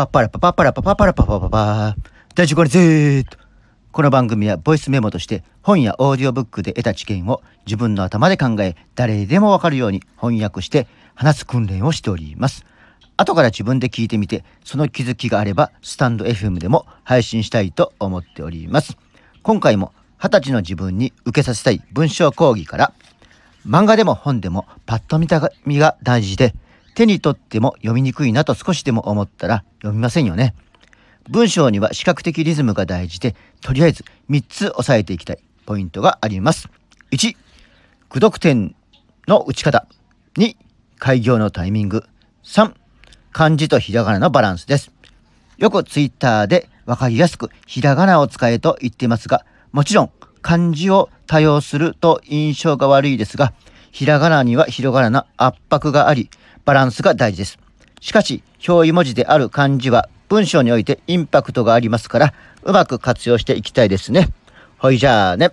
パッパラパパパラパパパラパパパパ大丈夫これぜーっと。この番組はボイスメモとして本やオーディオブックで得た知見を自分の頭で考え誰でもわかるように翻訳して話す訓練をしております。後から自分で聞いてみてその気づきがあればスタンド FM でも配信したいと思っております。今回も20歳の自分に受けさせたい文章講義から漫画でも本でもパッと見た目が大事で手に取っても読みにくいなと少しでも思ったら読みませんよね。文章には視覚的リズムが大事で、とりあえず3つ押さえていきたいポイントがあります。1、句読点の打ち方。2、開業のタイミング。3、漢字とひらがなのバランスです。よくツイッターでわかりやすくひらがなを使えと言っていますが、もちろん漢字を多用すると印象が悪いですが、ひらがなにはひらがなの圧迫があり、バランスが大事です。しかし、表意文字である漢字は文章においてインパクトがありますから、うまく活用していきたいですね。ほいじゃあね。